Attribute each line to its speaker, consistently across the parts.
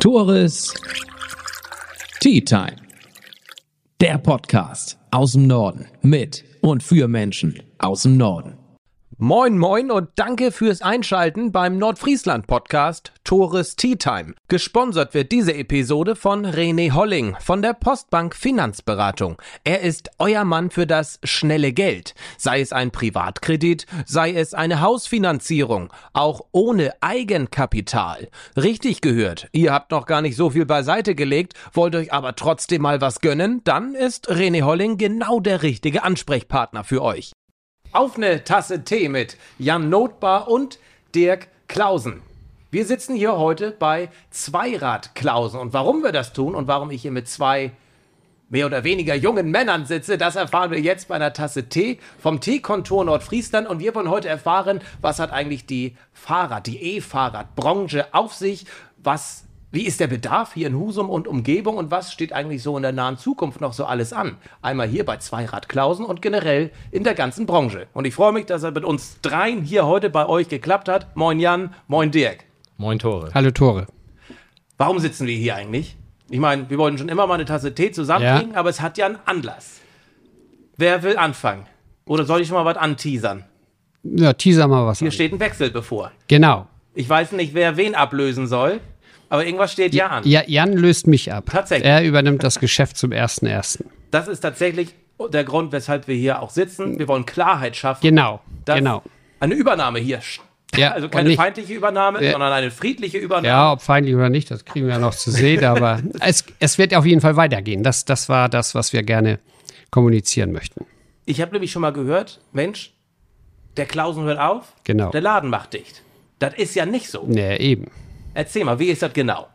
Speaker 1: Tores Tea Time. Der Podcast aus dem Norden mit und für Menschen aus dem Norden.
Speaker 2: Moin, moin und danke fürs Einschalten beim Nordfriesland Podcast Tores Tea Time. Gesponsert wird diese Episode von René Holling von der Postbank Finanzberatung. Er ist euer Mann für das schnelle Geld. Sei es ein Privatkredit, sei es eine Hausfinanzierung, auch ohne Eigenkapital. Richtig gehört. Ihr habt noch gar nicht so viel beiseite gelegt, wollt euch aber trotzdem mal was gönnen, dann ist René Holling genau der richtige Ansprechpartner für euch. Auf eine Tasse Tee mit Jan Notbar und Dirk Klausen. Wir sitzen hier heute bei Zweirad Klausen. Und warum wir das tun und warum ich hier mit zwei mehr oder weniger jungen Männern sitze, das erfahren wir jetzt bei einer Tasse Tee vom Teekontor Nordfriesland. Und wir wollen heute erfahren, was hat eigentlich die Fahrrad, die E-Fahrradbranche auf sich? Was wie ist der Bedarf hier in Husum und Umgebung und was steht eigentlich so in der nahen Zukunft noch so alles an? Einmal hier bei Zweirad Klausen und generell in der ganzen Branche. Und ich freue mich, dass er mit uns dreien hier heute bei euch geklappt hat. Moin Jan, moin Dirk.
Speaker 3: Moin Tore.
Speaker 4: Hallo Tore.
Speaker 2: Warum sitzen wir hier eigentlich? Ich meine, wir wollten schon immer mal eine Tasse Tee zusammenkriegen, ja. aber es hat ja einen Anlass. Wer will anfangen? Oder soll ich schon mal was anteasern?
Speaker 4: Ja, teaser mal was.
Speaker 2: Hier
Speaker 4: an.
Speaker 2: steht ein Wechsel bevor.
Speaker 4: Genau.
Speaker 2: Ich weiß nicht, wer wen ablösen soll. Aber irgendwas steht ja an.
Speaker 4: Ja, Jan löst mich ab.
Speaker 2: Tatsächlich.
Speaker 4: Er übernimmt das Geschäft zum 1.1.
Speaker 2: Das ist tatsächlich der Grund, weshalb wir hier auch sitzen. Wir wollen Klarheit schaffen.
Speaker 4: Genau, genau.
Speaker 2: Eine Übernahme hier.
Speaker 4: Ja,
Speaker 2: also keine feindliche Übernahme, ja, sondern eine friedliche Übernahme.
Speaker 4: Ja, ob feindlich oder nicht, das kriegen wir ja noch zu sehen. aber es, es wird auf jeden Fall weitergehen. Das, das war das, was wir gerne kommunizieren möchten.
Speaker 2: Ich habe nämlich schon mal gehört, Mensch, der Klausen hört auf,
Speaker 4: genau.
Speaker 2: der Laden macht dicht. Das ist ja nicht so.
Speaker 4: Nee, eben.
Speaker 2: Erzähl mal, wie ist das genau?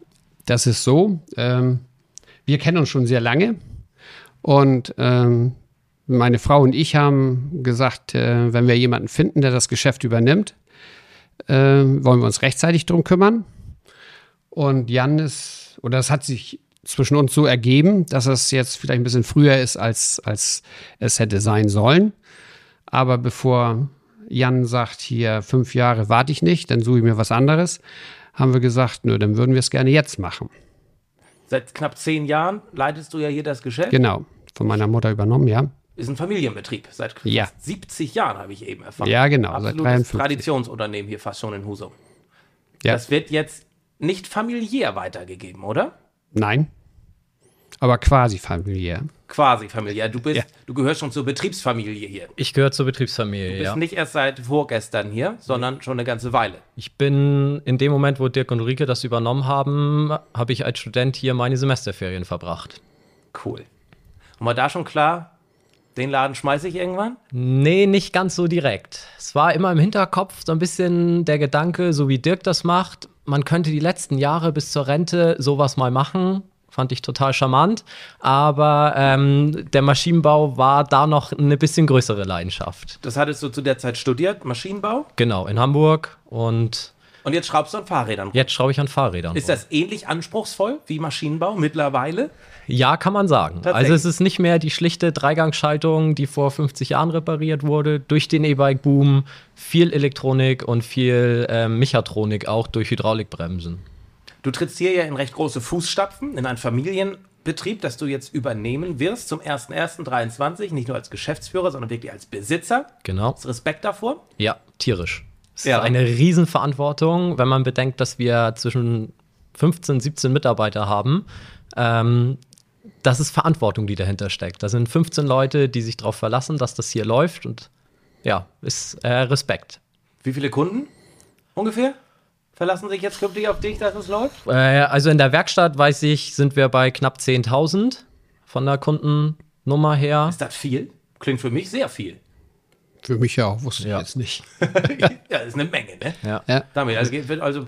Speaker 4: Das ist so, ähm, wir kennen uns schon sehr lange und ähm, meine Frau und ich haben gesagt, äh, wenn wir jemanden finden, der das Geschäft übernimmt, äh, wollen wir uns rechtzeitig drum kümmern. Und Jan ist, oder es hat sich zwischen uns so ergeben, dass es jetzt vielleicht ein bisschen früher ist, als, als es hätte sein sollen. Aber bevor Jan sagt, hier fünf Jahre warte ich nicht, dann suche ich mir was anderes, haben wir gesagt, nö, dann würden wir es gerne jetzt machen.
Speaker 2: Seit knapp zehn Jahren leitest du ja hier das Geschäft?
Speaker 4: Genau, von meiner Mutter übernommen, ja.
Speaker 2: Ist ein Familienbetrieb. Seit
Speaker 4: ja.
Speaker 2: 70 Jahren habe ich eben erfahren.
Speaker 4: Ja, genau,
Speaker 2: Absolutes seit 53. Traditionsunternehmen hier fast schon in Husum. Ja. Das wird jetzt nicht familiär weitergegeben, oder?
Speaker 4: Nein. Aber quasi familiär.
Speaker 2: Quasi familiär. Du bist, ja. du gehörst schon zur Betriebsfamilie hier.
Speaker 3: Ich gehöre zur Betriebsfamilie.
Speaker 2: Du bist
Speaker 3: ja.
Speaker 2: nicht erst seit vorgestern hier, sondern schon eine ganze Weile.
Speaker 3: Ich bin in dem Moment, wo Dirk und Ulrike das übernommen haben, habe ich als Student hier meine Semesterferien verbracht.
Speaker 2: Cool. Und war da schon klar, den Laden schmeiße ich irgendwann?
Speaker 3: Nee, nicht ganz so direkt. Es war immer im Hinterkopf so ein bisschen der Gedanke, so wie Dirk das macht, man könnte die letzten Jahre bis zur Rente sowas mal machen fand ich total charmant. Aber ähm, der Maschinenbau war da noch eine bisschen größere Leidenschaft.
Speaker 2: Das hattest du zu der Zeit studiert, Maschinenbau?
Speaker 3: Genau, in Hamburg und.
Speaker 2: Und jetzt schraubst du an Fahrrädern.
Speaker 3: Jetzt schraube ich an Fahrrädern.
Speaker 2: Ist das ähnlich anspruchsvoll wie Maschinenbau mittlerweile?
Speaker 3: Ja, kann man sagen. Also es ist nicht mehr die schlichte Dreigangschaltung, die vor 50 Jahren repariert wurde. Durch den E-Bike-Boom viel Elektronik und viel äh, Mechatronik auch durch Hydraulikbremsen.
Speaker 2: Du trittst hier ja in recht große Fußstapfen, in ein Familienbetrieb, das du jetzt übernehmen wirst zum 01.01.23, nicht nur als Geschäftsführer, sondern wirklich als Besitzer.
Speaker 3: Genau.
Speaker 2: Hast Respekt davor?
Speaker 3: Ja, tierisch. Es ja. ist eine Riesenverantwortung, wenn man bedenkt, dass wir zwischen 15, 17 Mitarbeiter haben. Ähm, das ist Verantwortung, die dahinter steckt. Da sind 15 Leute, die sich darauf verlassen, dass das hier läuft und ja, ist äh, Respekt.
Speaker 2: Wie viele Kunden ungefähr? Verlassen sich jetzt künftig auf dich, dass es läuft?
Speaker 3: Äh, also in der Werkstatt, weiß ich, sind wir bei knapp 10.000 von der Kundennummer her.
Speaker 2: Ist das viel? Klingt für mich sehr viel.
Speaker 4: Für mich ja auch, wusste ja. ich jetzt nicht.
Speaker 2: ja, das ist eine Menge, ne?
Speaker 3: Ja. ja.
Speaker 2: Damit, also, also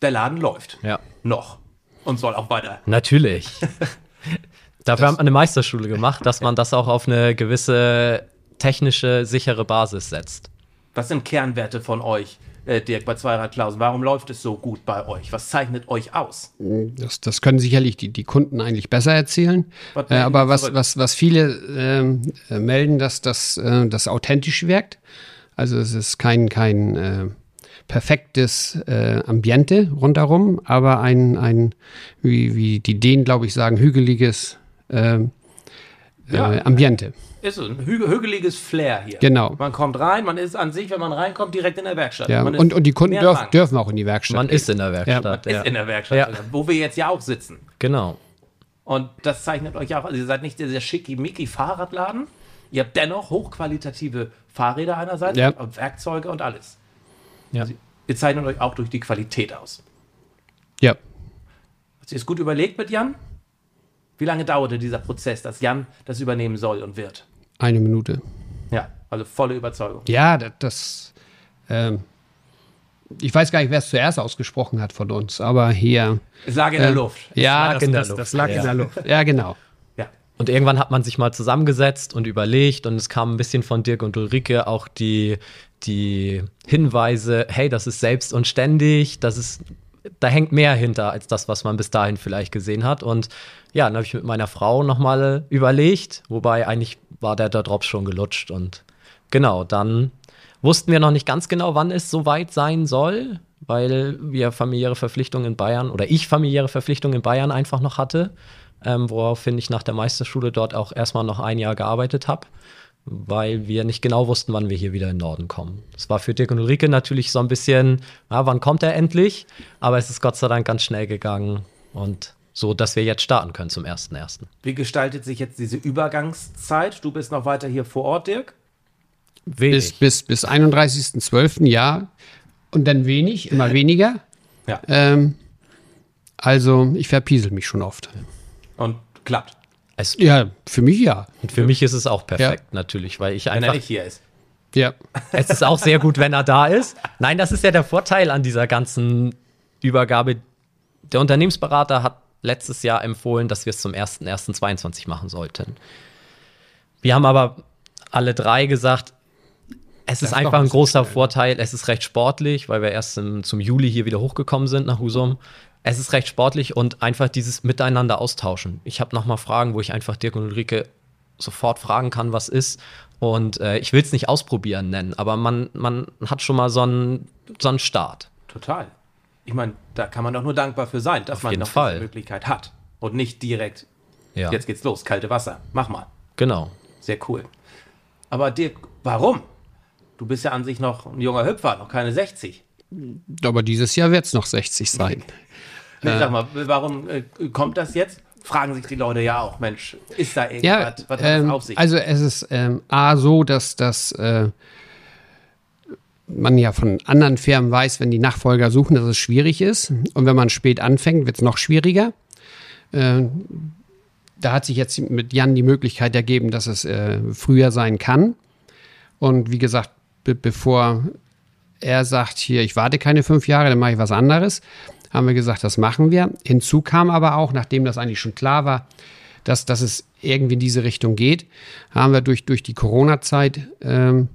Speaker 2: der Laden läuft.
Speaker 3: Ja.
Speaker 2: Noch. Und soll auch weiter.
Speaker 3: Natürlich. Dafür das haben wir eine Meisterschule gemacht, dass man das auch auf eine gewisse technische, sichere Basis setzt.
Speaker 2: Was sind Kernwerte von euch? Äh, Dirk, bei Zweirad Klausen? Warum läuft es so gut bei euch? Was zeichnet euch aus?
Speaker 4: Das, das können sicherlich die, die Kunden eigentlich besser erzählen. Äh, aber was, was, was viele ähm, äh, melden, dass das äh, authentisch wirkt. Also es ist kein, kein äh, perfektes äh, Ambiente rundherum, aber ein, ein wie, wie die Dänen, glaube ich, sagen, hügeliges
Speaker 2: Ja.
Speaker 4: Ambiente.
Speaker 2: Ist so ein hü hügeliges Flair hier.
Speaker 4: Genau.
Speaker 2: Man kommt rein, man ist an sich, wenn man reinkommt, direkt in der Werkstatt.
Speaker 4: Ja.
Speaker 2: Man ist
Speaker 4: Und, und die Kunden dürf, dürfen auch in die Werkstatt.
Speaker 3: Man ist in der Werkstatt.
Speaker 2: ist
Speaker 3: Ja,
Speaker 2: in der Werkstatt,
Speaker 3: Ja.
Speaker 2: wo wir jetzt ja auch sitzen.
Speaker 3: Genau.
Speaker 2: Und das zeichnet euch auch, also ihr seid nicht dieser schickimicki Fahrradladen. Ihr habt dennoch hochqualitative Fahrräder einerseits,
Speaker 4: Ja.
Speaker 2: und Werkzeuge und alles.
Speaker 3: Ja.
Speaker 2: Also ihr zeichnet euch auch durch die Qualität aus.
Speaker 4: Ja.
Speaker 2: Hast du es gut überlegt mit Jan? Wie lange dauerte dieser Prozess, dass Jan das übernehmen soll und wird?
Speaker 4: Eine Minute.
Speaker 2: Ja, also volle Überzeugung.
Speaker 4: Ja, das, das ähm, ich weiß gar nicht, wer es zuerst ausgesprochen hat von uns, aber hier.
Speaker 2: Es lag in der
Speaker 4: ähm,
Speaker 2: Luft.
Speaker 4: Ja, das,
Speaker 3: in der
Speaker 4: das,
Speaker 3: Luft.
Speaker 4: das lag
Speaker 3: Ja.
Speaker 4: in der Luft. Ja, genau.
Speaker 2: Ja.
Speaker 3: Und irgendwann hat man sich mal zusammengesetzt und überlegt und es kam ein bisschen von Dirk und Ulrike auch die, die Hinweise, hey, das ist selbst und ständig, das ist, da hängt mehr hinter als das, was man bis dahin vielleicht gesehen hat. Und ja, dann habe ich mit meiner Frau nochmal überlegt, wobei eigentlich war der, der Drops schon gelutscht und genau, dann wussten wir noch nicht ganz genau, wann es soweit sein soll, weil wir familiäre Verpflichtungen in Bayern oder ich familiäre Verpflichtungen in Bayern einfach noch hatte, ähm, woraufhin ich nach der Meisterschule dort auch erstmal noch ein Jahr gearbeitet habe, weil wir nicht genau wussten, wann wir hier wieder in den Norden kommen. Das war für Dirk und Ulrike natürlich so ein bisschen, ja, wann kommt er endlich? Aber es ist Gott sei Dank ganz schnell gegangen und so, dass wir jetzt starten können zum 1.1.
Speaker 2: Wie gestaltet sich jetzt diese Übergangszeit? Du bist noch weiter hier vor Ort, Dirk?
Speaker 4: Bis, bis, bis 31.12. ja. Und dann wenig, immer weniger.
Speaker 2: Ja.
Speaker 4: Ähm, also, ich verpiesel mich schon oft.
Speaker 2: Und klappt,
Speaker 3: Es,
Speaker 4: Ja, für mich ja.
Speaker 3: und für mich ist es auch perfekt natürlich, weil ich
Speaker 2: wenn
Speaker 3: einfach
Speaker 2: er nicht hier ist.
Speaker 4: Ja.
Speaker 3: Es ist auch sehr gut, wenn er da ist. Nein, das ist ja der Vorteil an dieser ganzen Übergabe. Der Unternehmensberater hat letztes Jahr empfohlen, dass wir es zum 1.1.22 machen sollten. Wir haben aber alle drei gesagt, es ist
Speaker 4: ist
Speaker 3: einfach
Speaker 4: ein
Speaker 3: großer
Speaker 4: schnell.
Speaker 3: Vorteil. Es ist recht sportlich, weil wir erst im, zum Juli hier wieder hochgekommen sind nach Husum. Es ist recht sportlich und einfach dieses Miteinander austauschen. Ich habe noch mal Fragen, wo ich einfach Dirk und Ulrike sofort fragen kann, was ist. Und äh, ich will es nicht ausprobieren nennen, aber man, man hat schon mal so einen, so einen Start.
Speaker 2: Total. Ich meine, da kann man doch nur dankbar für sein, dass man
Speaker 3: jeden
Speaker 2: noch
Speaker 3: Fall.
Speaker 2: diese Möglichkeit hat. Und nicht direkt,
Speaker 3: Ja,
Speaker 2: jetzt geht's los, kalte Wasser. Mach mal.
Speaker 3: genau.
Speaker 2: Sehr cool. Aber Dirk, warum? Du bist ja an sich noch ein junger Hüpfer, noch keine 60.
Speaker 4: Aber dieses Jahr wird es noch 60 sein.
Speaker 2: Nee, sag mal, warum äh, kommt das jetzt? Fragen sich die Leute ja auch, Mensch, ist da irgendwas,
Speaker 4: Ja,
Speaker 2: was das
Speaker 4: ähm,
Speaker 2: auf sich?
Speaker 4: also es ist ähm, A so, dass, dass äh, man ja von anderen Firmen weiß, wenn die Nachfolger suchen, dass es schwierig ist. Und wenn man spät anfängt, wird es noch schwieriger. Äh, da hat sich jetzt mit Jan die Möglichkeit ergeben, dass es äh, früher sein kann. Und wie gesagt, be bevor er sagt, hier, ich warte keine fünf Jahre, dann mache ich was anderes, haben wir gesagt, das machen wir. Hinzu kam aber auch, nachdem das eigentlich schon klar war, dass, dass es irgendwie in diese Richtung geht, haben wir durch, durch die Corona-Zeit, ähm,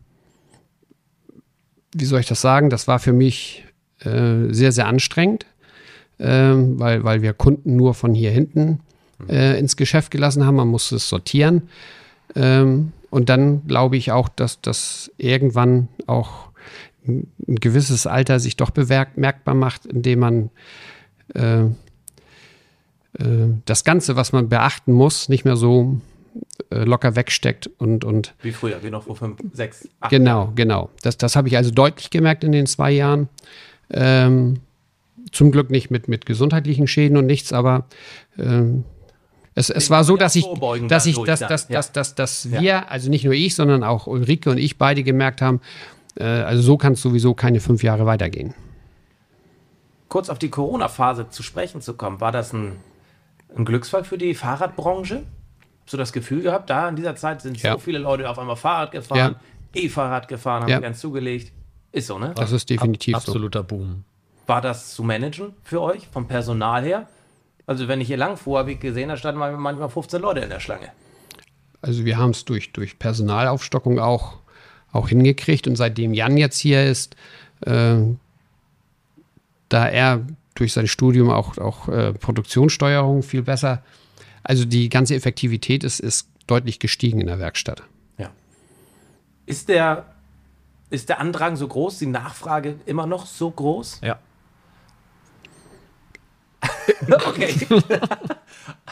Speaker 4: wie soll ich das sagen, das war für mich äh, sehr, sehr anstrengend, ähm, weil, weil wir Kunden nur von hier hinten äh, ins Geschäft gelassen haben. Man musste es sortieren. Ähm, und dann glaube ich auch, dass das irgendwann auch ein gewisses Alter sich doch bemerkbar macht, indem man äh, äh, das Ganze, was man beachten muss, nicht mehr so äh, locker wegsteckt und, und
Speaker 2: Wie früher, wie noch vor fünf, sechs, acht
Speaker 4: genau, genau. Das, das habe ich also deutlich gemerkt in den zwei Jahren. Ähm, zum Glück nicht mit, mit gesundheitlichen Schäden und nichts, aber ähm, es, es war so, dass ich, dass ich, dass, dass, dass, dass, dass wir, also nicht nur ich, sondern auch Ulrike und ich beide gemerkt haben, also so kann es sowieso keine fünf Jahre weitergehen.
Speaker 2: Kurz auf die Corona-Phase zu sprechen zu kommen, war das ein, ein Glücksfall für die Fahrradbranche? Hast du das Gefühl gehabt, da in dieser Zeit sind
Speaker 4: Ja.
Speaker 2: so viele Leute auf einmal Fahrrad gefahren, E-Fahrrad gefahren, haben
Speaker 4: Ja.
Speaker 2: ganz zugelegt. Ist so, ne?
Speaker 4: Das ist definitiv so.
Speaker 3: Absoluter Boom.
Speaker 2: War das zu managen für euch, vom Personal her? Also wenn ich hier lang fuhr, habe ich gesehen, da standen manchmal 15 Leute in der Schlange.
Speaker 4: Also wir haben es durch, durch Personalaufstockung auch, auch hingekriegt und seitdem Jan jetzt hier ist, äh, da er durch sein Studium auch, auch äh, Produktionssteuerung viel besser, also die ganze Effektivität ist, ist deutlich gestiegen in der Werkstatt.
Speaker 2: Ja. Ist der Ist der Andrang so groß, die Nachfrage immer noch so groß?
Speaker 3: Ja.
Speaker 2: Okay.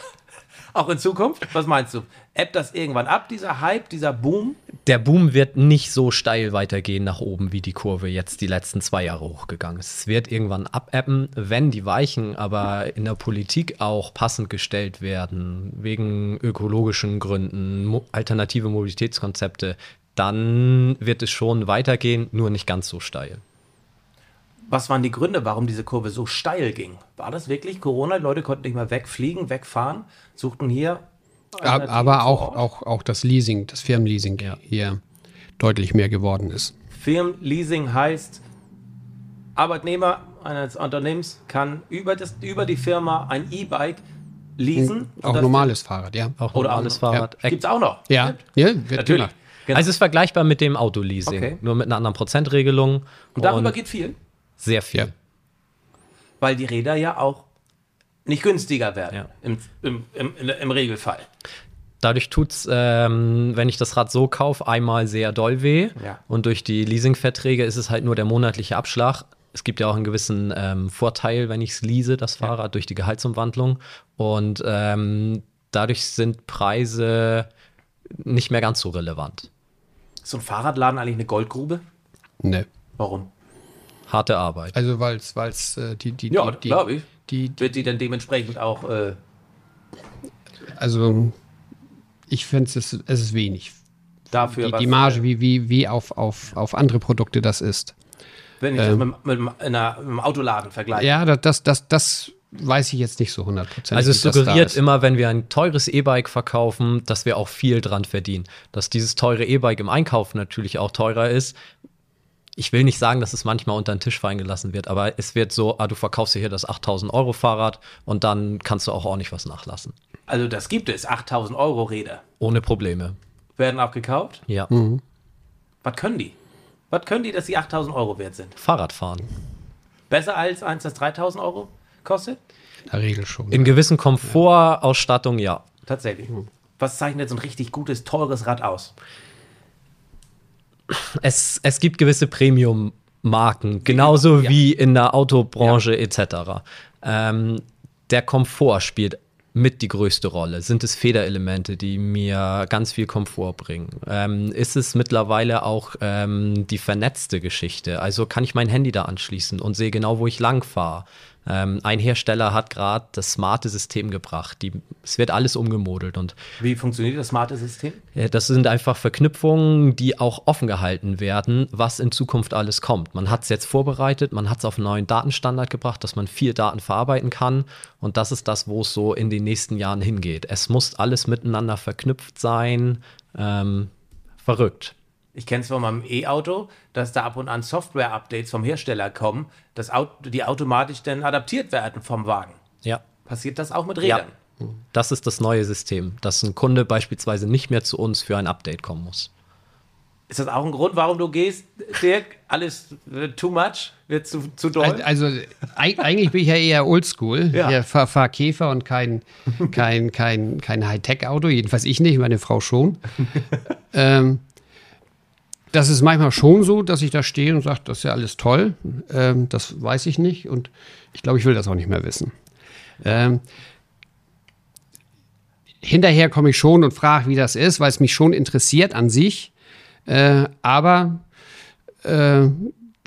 Speaker 2: Auch in Zukunft? Was meinst du? Ebbt das irgendwann ab, dieser Hype, dieser Boom?
Speaker 3: Der Boom wird nicht so steil weitergehen nach oben, wie die Kurve jetzt die letzten zwei Jahre hochgegangen ist. Es wird irgendwann abebben, wenn die Weichen aber in der Politik auch passend gestellt werden, wegen ökologischen Gründen, mo alternative Mobilitätskonzepte, dann wird es schon weitergehen, nur nicht ganz so steil.
Speaker 2: Was waren die Gründe, warum diese Kurve so steil ging? War das wirklich Corona? Die Leute konnten nicht mehr wegfliegen, wegfahren, suchten hier.
Speaker 4: Ab- Aber auch, auch, auch das Leasing, das Firmenleasing hier deutlich mehr geworden ist.
Speaker 2: Firmenleasing heißt, Arbeitnehmer eines Unternehmens kann über, das, über die Firma ein E-Bike leasen.
Speaker 4: Auch normales Fahrrad, ja.
Speaker 3: Auch
Speaker 2: Oder
Speaker 3: normales
Speaker 2: auch-
Speaker 3: Fahrrad.
Speaker 2: Gibt es auch noch.
Speaker 4: Ja, ja wird
Speaker 2: Natürlich.
Speaker 4: gemacht.
Speaker 2: Genau.
Speaker 3: Also es ist vergleichbar mit dem Autoleasing,
Speaker 2: Okay.
Speaker 3: nur mit einer anderen Prozentregelung.
Speaker 2: und darüber geht viel,
Speaker 3: sehr viel.
Speaker 4: Ja.
Speaker 2: weil die Räder ja auch nicht günstiger werden
Speaker 3: Ja.
Speaker 2: im, im, im, im Regelfall.
Speaker 3: Dadurch tut es, ähm, wenn ich das Rad so kaufe, einmal sehr doll weh.
Speaker 2: Ja.
Speaker 3: Und durch die Leasingverträge ist es halt nur der monatliche Abschlag. Es gibt ja auch einen gewissen ähm, Vorteil, wenn ich es lease, das Fahrrad, durch die Gehaltsumwandlung. Und ähm, dadurch sind Preise nicht mehr ganz so relevant.
Speaker 2: Ist so ein Fahrradladen eigentlich eine Goldgrube?
Speaker 4: Ne.
Speaker 2: Warum?
Speaker 3: Harte Arbeit.
Speaker 4: Also weil es äh, die, die,
Speaker 2: Ja,
Speaker 4: die, die,
Speaker 2: glaube ich.
Speaker 4: die,
Speaker 2: Wird die dann dementsprechend auch. Äh,
Speaker 4: also ich finde es ist, es ist wenig.
Speaker 2: dafür
Speaker 4: Die, die Marge, wie, wie, wie auf, auf, auf andere Produkte das ist.
Speaker 2: wenn ich das mit, mit, mit, einer, mit einem Autoladen vergleiche.
Speaker 4: Ja, das, das, das, das weiß ich jetzt nicht so hundertprozentig.
Speaker 3: Also es suggeriert immer, wenn wir ein teures E-Bike verkaufen, dass wir auch viel dran verdienen. Dass dieses teure E-Bike im Einkauf natürlich auch teurer ist. Ich will nicht sagen, dass es manchmal unter den Tisch fallen gelassen wird, aber es wird so, ah, du verkaufst dir hier das 8000 Euro Fahrrad und dann kannst du auch ordentlich was nachlassen.
Speaker 2: Also, das gibt es. 8000 Euro Räder.
Speaker 3: Ohne Probleme.
Speaker 2: Werden auch gekauft.
Speaker 3: Ja.
Speaker 2: Was können die? Was können die, dass die 8000 Euro wert sind?
Speaker 3: Fahrradfahren.
Speaker 2: Besser als eins, das 3000 Euro kostet?
Speaker 4: In der Regel schon.
Speaker 3: In gewissen Komfortausstattung, ja.
Speaker 2: Tatsächlich. Was zeichnet so ein richtig gutes, teures Rad aus?
Speaker 3: Es, es gibt gewisse Premium-Marken, genauso
Speaker 2: ja.
Speaker 3: wie in der Autobranche etc. Ähm, der Komfort spielt mit die größte Rolle. Sind es Federelemente, die mir ganz viel Komfort bringen? Ähm, ist es mittlerweile auch ähm, die vernetzte Geschichte? Also kann ich mein Handy da anschließen und sehe genau, wo ich lang fahre? Ähm, ein Hersteller hat gerade das smarte System gebracht. Die, es wird alles umgemodelt und
Speaker 2: Wie funktioniert das smarte System?
Speaker 3: ja, Das sind einfach Verknüpfungen, die auch offen gehalten werden, was in Zukunft alles kommt. Man hat es jetzt vorbereitet, man hat es auf einen neuen Datenstandard gebracht, dass man viel Daten verarbeiten kann. Und das ist das, wo es so in den nächsten Jahren hingeht. Es muss alles miteinander verknüpft sein. Ähm, verrückt.
Speaker 2: Ich kenne es von meinem E-Auto, dass da ab und an Software-Updates vom Hersteller kommen, dass Auto, die automatisch dann adaptiert werden vom Wagen.
Speaker 3: Ja.
Speaker 2: Passiert das auch mit
Speaker 3: Ja.
Speaker 2: Rädern?
Speaker 3: Das ist das neue System, dass ein Kunde beispielsweise nicht mehr zu uns für ein Update kommen muss.
Speaker 2: Ist das auch ein Grund, warum du gehst, Dirk? Alles wird too much? Wird zu, zu doll?
Speaker 4: Also eig- eigentlich bin ich ja eher oldschool.
Speaker 2: Ja.
Speaker 4: Ja. Ich fahr, fahr Käfer und kein, kein, kein, kein Hightech-Auto. Jedenfalls ich nicht, meine Frau schon. ähm, das ist manchmal schon so, dass ich da stehe und sage, das ist ja alles toll. Ähm, das weiß ich nicht und ich glaube, ich will das auch nicht mehr wissen. Ähm, hinterher komme ich schon und frage, wie das ist, weil es mich schon interessiert an sich. Äh, aber äh,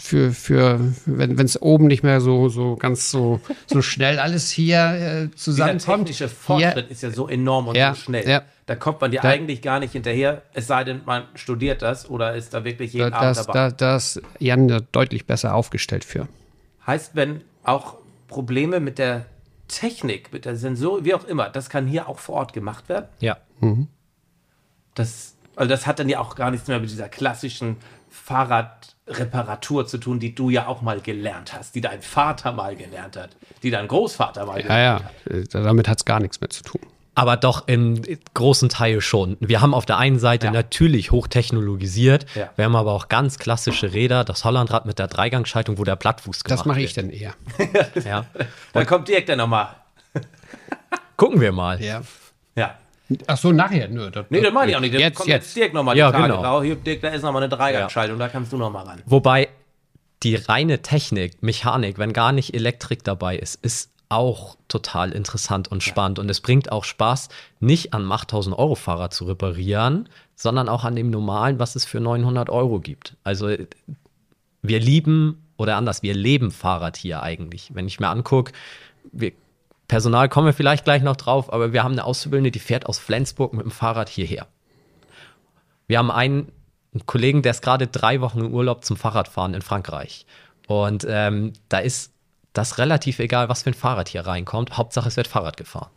Speaker 4: für, für wenn es oben nicht mehr so, so ganz so, so schnell alles hier äh, zusammenkommt.
Speaker 2: technische Fortschritt
Speaker 4: hier,
Speaker 2: ist ja so enorm und
Speaker 4: Ja,
Speaker 2: so schnell.
Speaker 4: ja.
Speaker 2: Da kommt man ja
Speaker 4: Da-
Speaker 2: eigentlich gar nicht hinterher, es sei denn, man studiert das oder ist da wirklich jeden
Speaker 4: da,
Speaker 2: Abend
Speaker 4: das,
Speaker 2: dabei.
Speaker 4: da, das Jan da deutlich besser aufgestellt für.
Speaker 2: Heißt, wenn auch Probleme mit der Technik, mit der Sensor, wie auch immer, das kann hier auch vor Ort gemacht werden.
Speaker 3: Ja.
Speaker 2: Das, also das hat dann ja auch gar nichts mehr mit dieser klassischen Fahrradreparatur zu tun, die du ja auch mal gelernt hast, die dein Vater mal gelernt hat, die dein Großvater mal
Speaker 4: Ja,
Speaker 2: gelernt
Speaker 4: ja, äh, damit hat es gar nichts mehr zu tun.
Speaker 3: Aber doch im großen Teil schon. Wir haben auf der einen Seite
Speaker 2: Ja.
Speaker 3: natürlich hochtechnologisiert,
Speaker 2: Ja.
Speaker 3: wir haben aber auch ganz klassische Räder, das Hollandrad mit der Dreigangschaltung, wo der Plattfuß gemacht
Speaker 4: Das mache ich
Speaker 3: wird.
Speaker 4: dann eher.
Speaker 3: Ja.
Speaker 2: Da kommt Dirk dann nochmal.
Speaker 3: Gucken wir mal.
Speaker 4: Ja.
Speaker 2: Ja.
Speaker 4: Ach so, nachher. Nö, das,
Speaker 2: Nee, das meine ich auch nicht. Das
Speaker 4: Jetzt,
Speaker 2: kommt
Speaker 4: jetzt.
Speaker 2: Dirk nochmal
Speaker 3: Ja,
Speaker 2: die Tage
Speaker 3: genau.
Speaker 2: drauf. Hier, Dirk, da ist nochmal eine Dreigangschaltung, da kannst du nochmal ran.
Speaker 3: Wobei die reine Technik, Mechanik, wenn gar nicht Elektrik dabei ist, ist auch total interessant und spannend. Und es bringt auch Spaß, nicht an 8000 Euro Fahrrad zu reparieren, sondern auch an dem normalen, was es für 900 Euro gibt. Also wir lieben oder anders, wir leben Fahrrad hier eigentlich. Wenn ich mir angucke, wir, Personal kommen wir vielleicht gleich noch drauf, aber wir haben eine Auszubildende, die fährt aus Flensburg mit dem Fahrrad hierher. Wir haben einen, einen Kollegen, der ist gerade drei Wochen im Urlaub zum Fahrradfahren in Frankreich. Und ähm, da ist das relativ egal, was für ein Fahrrad hier reinkommt. Hauptsache, es wird Fahrrad gefahren.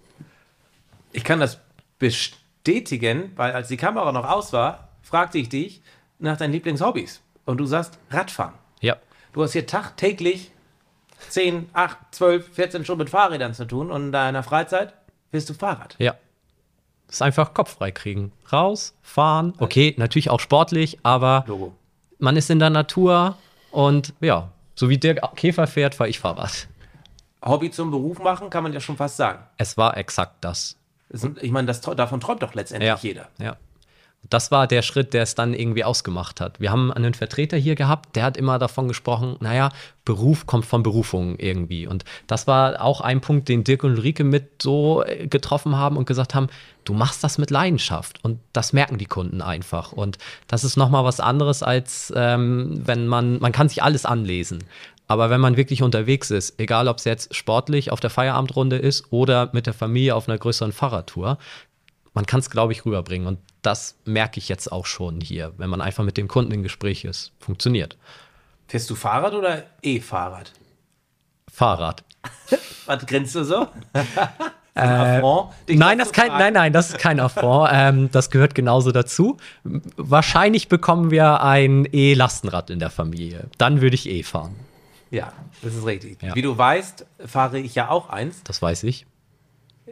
Speaker 2: Ich kann das bestätigen, weil als die Kamera noch aus war, fragte ich dich nach deinen Lieblingshobbys. Und du sagst Radfahren.
Speaker 3: Ja.
Speaker 2: Du hast hier tagtäglich 10, 8, 12, 14 Stunden mit Fahrrädern zu tun und in deiner Freizeit bist du Fahrrad.
Speaker 3: Ja. Das ist einfach Kopf frei kriegen. Raus, fahren. Okay, natürlich auch sportlich, aber
Speaker 2: Logo.
Speaker 3: man ist in der Natur und ja, so wie Dirk Käfer fährt, fahre ich Fahrrad.
Speaker 2: Hobby zum Beruf machen, kann man ja schon fast sagen.
Speaker 3: Es war exakt das.
Speaker 2: Ich meine, das, davon träumt doch letztendlich
Speaker 3: Ja.
Speaker 2: jeder.
Speaker 3: Ja. Das war der Schritt, der es dann irgendwie ausgemacht hat. Wir haben einen Vertreter hier gehabt, der hat immer davon gesprochen, naja, Beruf kommt von Berufung irgendwie. Und das war auch ein Punkt, den Dirk und Ulrike mit so äh, getroffen haben und gesagt haben, du machst das mit Leidenschaft. Und das merken die Kunden einfach. Und das ist nochmal was anderes, als ähm, wenn man, man kann sich alles anlesen. Aber wenn man wirklich unterwegs ist, egal ob es jetzt sportlich auf der Feierabendrunde ist oder mit der Familie auf einer größeren Fahrradtour, man kann es, glaube ich, rüberbringen. Und das merke ich jetzt auch schon hier, wenn man einfach mit dem Kunden im Gespräch ist. Funktioniert.
Speaker 2: Fährst du Fahrrad oder E-Fahrrad?
Speaker 3: Fahrrad.
Speaker 2: Was grinst du so?
Speaker 3: Äh, Nein, das kein, nein, nein, das ist kein Affront. ähm, das gehört genauso dazu. Wahrscheinlich bekommen wir ein E-Lastenrad in der Familie. Dann würde ich E fahren.
Speaker 2: Ja, das ist richtig.
Speaker 3: Ja.
Speaker 2: Wie du weißt, fahre ich ja auch eins.
Speaker 3: Das weiß ich.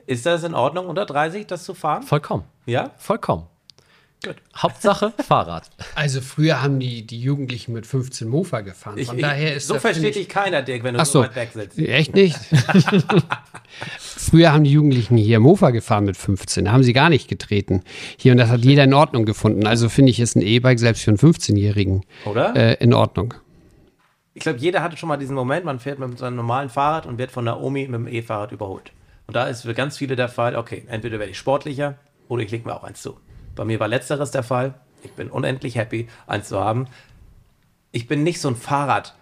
Speaker 2: Ist das in Ordnung, unter 30 das zu fahren?
Speaker 3: Vollkommen.
Speaker 2: Ja?
Speaker 3: Vollkommen.
Speaker 2: Gut.
Speaker 3: Hauptsache Fahrrad.
Speaker 4: Also früher haben die, die Jugendlichen mit 15 Mofa gefahren. Von
Speaker 2: ich,
Speaker 4: daher ist
Speaker 2: so versteht dich keiner, Dirk, wenn du so
Speaker 4: so,
Speaker 2: weit weg sitzt.
Speaker 4: Echt nicht? Früher haben die Jugendlichen hier Mofa gefahren mit 15. Da haben sie gar nicht getreten. Hier, und das hat jeder in Ordnung gefunden. Also finde ich, ist ein E-Bike selbst für einen 15-Jährigen
Speaker 2: Oder?
Speaker 4: äh, in Ordnung.
Speaker 2: Ich glaube, jeder hatte schon mal diesen Moment, man fährt mit seinem normalen Fahrrad und wird von der Omi mit dem E-Fahrrad überholt. Und da ist für ganz viele der Fall, okay, entweder werde ich sportlicher oder ich lege mir auch eins zu. Bei mir war letzteres der Fall. Ich bin unendlich happy, eins zu haben. Ich bin nicht so ein Fahrrad.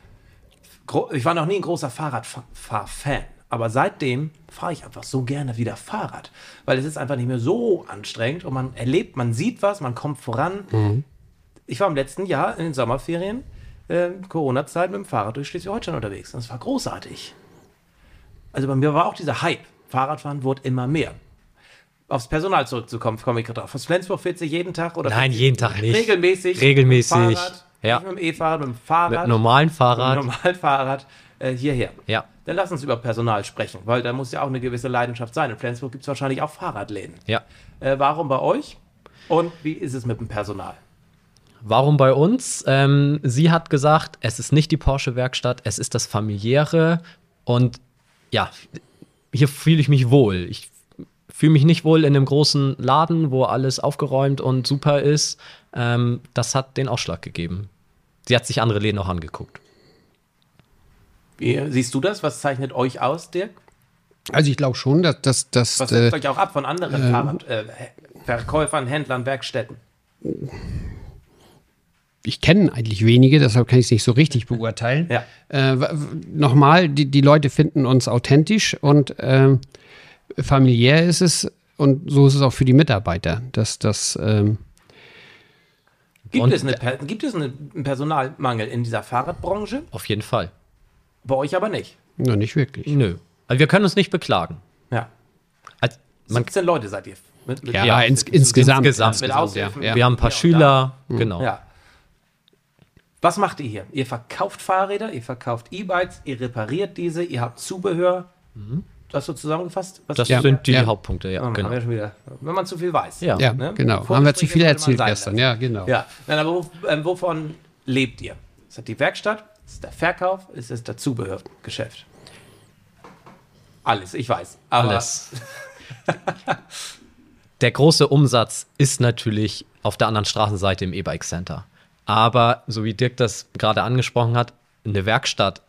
Speaker 2: Ich war noch nie ein großer Fahrradfahr-Fan. Aber seitdem fahre ich einfach so gerne wieder Fahrrad. Weil es ist einfach nicht mehr so anstrengend und man erlebt, man sieht was, man kommt voran. Ich war im letzten Jahr in den Sommerferien, äh, Corona-Zeit, mit dem Fahrrad durch Schleswig-Holstein unterwegs. Und es war großartig. Also bei mir war auch dieser Hype. Fahrradfahren wurde immer mehr. Aufs Personal zurückzukommen, komme ich gerade drauf. Aus Flensburg fährt sich jeden Tag oder
Speaker 3: Nein, jeden Tag nicht.
Speaker 2: regelmäßig.
Speaker 3: Regelmäßig,
Speaker 2: Mit dem Fahrrad,
Speaker 3: ja.
Speaker 2: Nicht mit dem E-Fahrrad, mit dem Fahrrad.
Speaker 3: Mit einem normalen Fahrrad.
Speaker 2: Mit einem normalen Fahrrad äh, hierher.
Speaker 3: Ja.
Speaker 2: Dann lass uns über Personal sprechen, weil da muss ja auch eine gewisse Leidenschaft sein. In Flensburg gibt es wahrscheinlich auch Fahrradläden.
Speaker 3: Ja.
Speaker 2: Äh, warum bei euch? Und wie ist es mit dem Personal?
Speaker 3: Warum bei uns? Ähm, sie hat gesagt, es ist nicht die Porsche-Werkstatt, es ist das familiäre. Und ja, hier fühle ich mich wohl. Ich fühle mich nicht wohl in einem großen Laden, wo alles aufgeräumt und super ist. Ähm, das hat den Ausschlag gegeben. Sie hat sich andere Läden auch angeguckt.
Speaker 2: Wie siehst du das? Was zeichnet euch aus, Dirk?
Speaker 4: Also ich glaube schon, dass, dass, dass
Speaker 2: Was
Speaker 4: äh,
Speaker 2: setzt euch auch ab von anderen Fahrrad, äh, Verkäufern, Händlern, Werkstätten?
Speaker 4: ich kenne eigentlich wenige, deshalb kann ich es nicht so richtig beurteilen.
Speaker 2: Ja.
Speaker 4: Äh, Nochmal, die, die Leute finden uns authentisch und ähm, familiär ist es und so ist es auch für die Mitarbeiter. Dass das, ähm,
Speaker 2: Gibt, es, eine, gibt es einen Personalmangel in dieser Fahrradbranche?
Speaker 3: Auf jeden Fall.
Speaker 2: Bei euch aber nicht.
Speaker 4: na, nicht wirklich.
Speaker 3: Nö. Also wir können uns nicht beklagen.
Speaker 2: Ja.
Speaker 3: Also, man,
Speaker 2: 17 Leute seid ihr. Mit, mit
Speaker 4: Ja,
Speaker 3: Ja,
Speaker 4: ins, insgesamt.
Speaker 3: insgesamt.
Speaker 2: Mit
Speaker 4: ja. Ja.
Speaker 3: wir haben ein paar Schüler, genau.
Speaker 2: Ja. Was macht ihr hier? Ihr verkauft Fahrräder, ihr verkauft E-Bikes, ihr repariert diese, ihr habt Zubehör. Das so zusammengefasst? Was
Speaker 3: Das
Speaker 4: Ja.
Speaker 3: sind die
Speaker 4: Ja.
Speaker 3: Hauptpunkte, ja,
Speaker 2: Oh,
Speaker 3: genau.
Speaker 2: haben wir schon wieder, wenn man zu viel weiß.
Speaker 3: Ja.
Speaker 4: Ja,
Speaker 2: Ne?
Speaker 4: genau. Haben wir zu viel erzählt gestern.
Speaker 2: lassen.
Speaker 4: Ja, genau.
Speaker 2: Ja, Nein, aber wo, ähm, wovon lebt ihr? Ist das die Werkstatt? Ist es der Verkauf? Ist es das Zubehörgeschäft? Alles, ich weiß. Aber
Speaker 3: Alles. der große Umsatz ist natürlich auf der anderen Straßenseite im E-Bike Center. Aber so wie Dirk das gerade angesprochen hat, eine Werkstatt,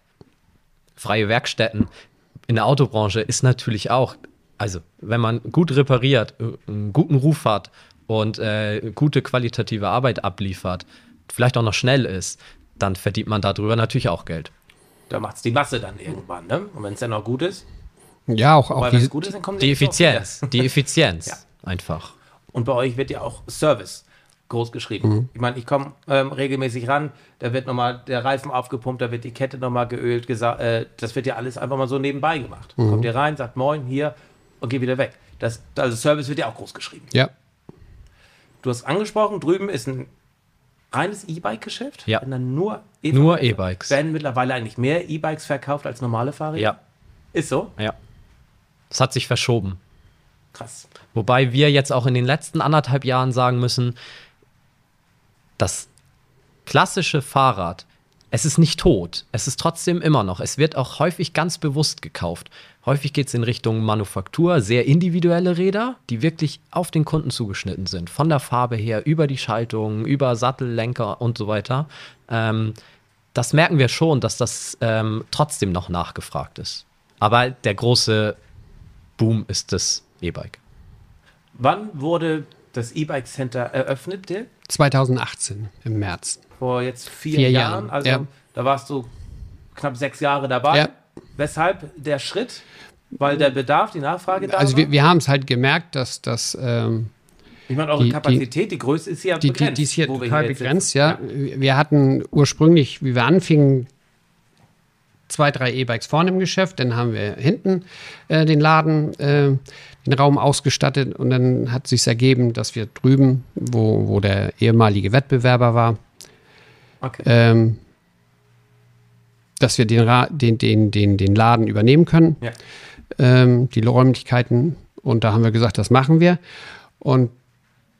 Speaker 3: freie Werkstätten in der Autobranche ist natürlich auch, also wenn man gut repariert, äh, einen guten Ruf hat und äh, gute qualitative Arbeit abliefert, vielleicht auch noch schnell ist, dann verdient man darüber natürlich auch Geld.
Speaker 2: Da macht es die Masse dann irgendwann, ne? Und wenn es dann noch gut ist,
Speaker 4: Ja, auch, auch die,
Speaker 2: es gut ist, dann kommen
Speaker 3: Die. Effizienz, die Effizienz
Speaker 2: Ja.
Speaker 3: einfach.
Speaker 2: Und bei euch wird ja auch Service groß geschrieben.
Speaker 4: Mhm.
Speaker 2: Ich meine, ich komme ähm, regelmäßig ran, da wird nochmal der Reifen aufgepumpt, da wird die Kette nochmal geölt, äh, das wird ja alles einfach mal so nebenbei gemacht.
Speaker 4: Mhm.
Speaker 2: Kommt ihr rein, sagt Moin, hier und geht wieder weg. Das, also Service wird ja auch groß geschrieben.
Speaker 4: ja,
Speaker 2: Du hast angesprochen, drüben ist ein reines E-Bike-Geschäft.
Speaker 3: Ja.
Speaker 2: Und dann nur
Speaker 3: Nur E-Bikes.
Speaker 2: Werden mittlerweile eigentlich mehr E-Bikes verkauft als normale Fahrräder?
Speaker 3: Ja,
Speaker 2: Ist so?
Speaker 3: ja. Das hat sich verschoben.
Speaker 2: Krass.
Speaker 3: Wobei wir jetzt auch in den letzten anderthalb Jahren sagen müssen, das klassische Fahrrad, es ist nicht tot. Es ist trotzdem immer noch. Es wird auch häufig ganz bewusst gekauft. Häufig geht es in Richtung Manufaktur, sehr individuelle Räder, die wirklich auf den Kunden zugeschnitten sind. Von der Farbe her, über die Schaltung, über Sattel, Lenker und so weiter. Ähm, das merken wir schon, dass das ähm, trotzdem noch nachgefragt ist. Aber der große Boom ist das E-Bike.
Speaker 2: Wann wurde das E-Bike Center eröffnet, Dirk?
Speaker 4: 2018 im März.
Speaker 2: Vor jetzt vier,
Speaker 4: Vier
Speaker 2: Jahren.
Speaker 4: Jahren,
Speaker 2: Also
Speaker 4: ja.
Speaker 2: da warst du knapp sechs Jahre dabei.
Speaker 4: Ja.
Speaker 2: Weshalb der Schritt? Weil der Bedarf, die Nachfrage da
Speaker 4: Also
Speaker 2: war?
Speaker 4: wir, wir haben es halt gemerkt, dass das ähm,
Speaker 2: ich meine, eure
Speaker 4: die-
Speaker 2: Kapazität, die, Größe ist ja
Speaker 4: die, die,
Speaker 2: begrenzt.
Speaker 4: die ist hier total
Speaker 2: jetzt
Speaker 4: begrenzt,
Speaker 2: sitzen.
Speaker 4: ja. Wir hatten ursprünglich, wie wir anfingen, zwei, drei E-Bikes vorne im Geschäft, dann haben wir hinten äh, den Laden, äh, den Raum ausgestattet und dann hat sich ergeben, dass wir drüben, wo, wo der ehemalige Wettbewerber war,
Speaker 2: Okay.
Speaker 4: ähm, dass wir den, Ra den, den, den, den Laden übernehmen können,
Speaker 2: Ja.
Speaker 4: ähm, die Räumlichkeiten. Und da haben wir gesagt, das machen wir. Und